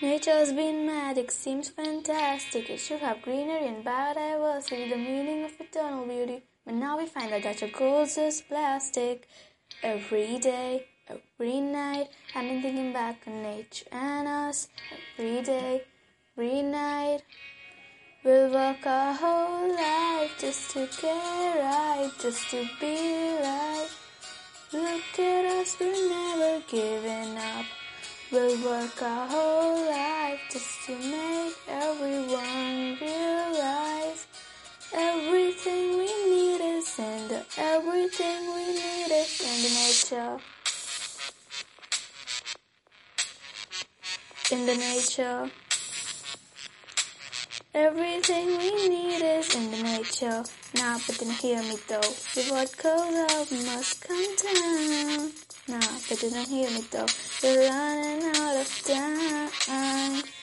Nature's been magic, seems fantastic. It should have greenery and biodiversity, the meaning of eternal beauty. But now we find that that goes just plastic. Every day, every night, I've been thinking back on nature and us. Every day, every night. We'll work our whole life just to get right, just to be right. Look at us, we're never giving up. We'll work our whole life just to make everyone realize everything we need is in the everything we need is in the nature. In the nature. Everything we need is in the nature. Nah, but then hear me though. If what goes up must come down. Nah, but you don't hear me though. We're running out